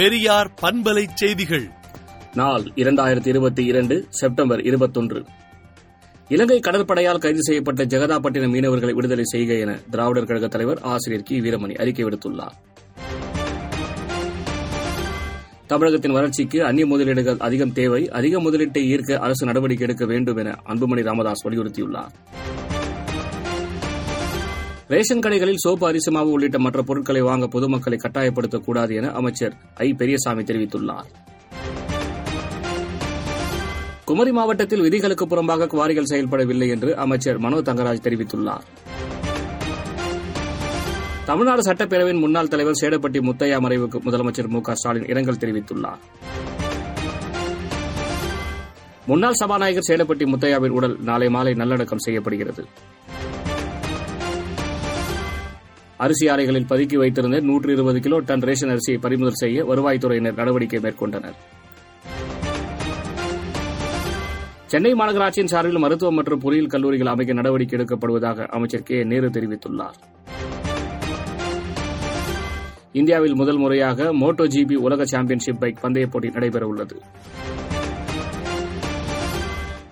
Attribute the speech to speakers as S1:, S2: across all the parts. S1: பெரியார் பண்பலை செய்திகள் நாள் இரண்டாயிரத்தி இருபத்தி இரண்டு செப்டம்பர் இருபத்தொன்று
S2: இலங்கை கடற்படையால் கைது செய்யப்பட்ட ஜெகதாப்பட்டினம் மீனவர்களை விடுதலை செய்க என திராவிடர் கழக தலைவர் ஆசிரியர் கி வீரமணி அறிக்கை விடுத்துள்ளார் தமிழகத்தின் வளர்ச்சிக்கு அந்நிய முதலீடுகள் அதிகம் தேவை அதிக முதலீட்டை ஈர்க்க அரசு நடவடிக்கை எடுக்க வேண்டும் என அன்புமணி ராமதாஸ் வலியுறுத்தியுள்ளாா் ரேஷன் கடைகளில் சோப்பு அரிசிமாவு உள்ளிட்ட மற்ற பொருட்களை வாங்க பொதுமக்களை கட்டாயப்படுத்தக்கூடாது என அமைச்சர் ஐ பெரியசாமி தெரிவித்துள்ளார் குமரி மாவட்டத்தில் விதிகளுக்கு புறம்பாக குவாரிகள் செயல்படவில்லை என்று அமைச்சர் மனோ தங்கராஜ் தெரிவித்துள்ளார் தமிழ்நாடு சட்டப்பேரவையின் முன்னாள் தலைவர் சேடப்பட்டி முத்தையா மறைவுக்கு முதலமைச்சர் மு ஸ்டாலின் இரங்கல் தெரிவித்துள்ளார் முன்னாள் சபாநாயகர் சேடப்பட்டி முத்தையாவின் உடல் நாளை மாலை நல்லடக்கம் செய்யப்படுகிறது அரிசி ஆலைகளில் பதுக்கி வைத்திருந்த நூற்றி இருபது கிலோ டன் ரேஷன் அரிசியை பறிமுதல் செய்ய வருவாய்த்துறையினர் நடவடிக்கை மேற்கொண்டனர் சென்னை மாநகராட்சியின் சார்பில் மருத்துவம் மற்றும் பொறியியல் கல்லூரிகள் அமைக்க நடவடிக்கை எடுக்கப்படுவதாக அமைச்சர் கே நேரு தெரிவித்துள்ளார் இந்தியாவில் முதல் முறையாக மோட்டோ ஜிபி உலக சாம்பியன்ஷிப் பைக் பந்தயப் போட்டி நடைபெறவுள்ளது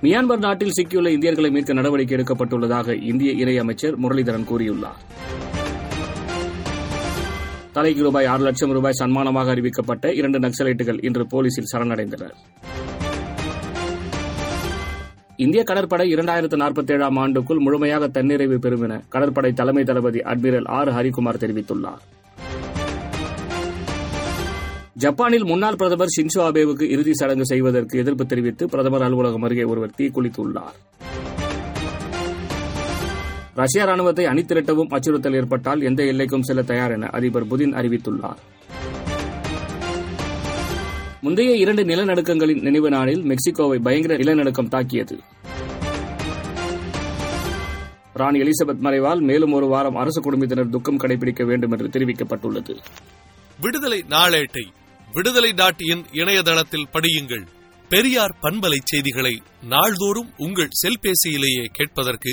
S2: மியான்மர் நாட்டில் சிக்கியுள்ள இந்தியர்களை மீட்க நடவடிக்கை எடுக்கப்பட்டுள்ளதாக இந்திய இணையமைச்சர் முரளிதரன் கூறியுள்ளார் தலைக்கு ரூபாய் ஆறு லட்சம் ரூபாய் சன்மானமாக அறிவிக்கப்பட்ட இரண்டு நக்சலைட்டுகள் இன்று போலீசில் சரணடைந்தனர் இந்திய கடற்படை இரண்டாயிரத்து நாற்பத்தி ஏழாம் ஆண்டுக்குள் முழுமையாக தன்னிறைவு பெறும் என கடற்படை தலைமை தளபதி அட்மிரல் ஆர் ஹரிகுமார் தெரிவித்துள்ளார் ஜப்பானில் முன்னாள் பிரதமர் ஷின்சோ அபேவுக்கு இறுதி சடங்கு செய்வதற்கு எதிர்ப்பு தெரிவித்து பிரதமர் அலுவலகம் அருகே ஒருவர் தீக்குளித்துள்ளார் ரஷ்ய ராணுவத்தை அணிதிரட்டவும் அச்சுறுத்தல் ஏற்பட்டால் எந்த எல்லைக்கும் செல்ல தயார் என அதிபர் புதின் அறிவித்துள்ளார் முந்தைய இரண்டு நிலநடுக்கங்களின் நினைவு நாளில் மெக்சிகோவை பயங்கர நிலநடுக்கம் தாக்கியது ராணி எலிசபெத் மறைவால் மேலும் ஒரு வாரம் அரசு குடும்பத்தினர் துக்கம் கடைபிடிக்க வேண்டும் என்று தெரிவிக்கப்பட்டுள்ளது
S1: விடுதலை நாளேட்டை விடுதலை டாட் இன் இணையதளத்தில் படியுங்கள் பெரியார் பண்பலை செய்திகளை நாள்தோறும் உங்கள் செல்பேசியிலேயே கேட்பதற்கு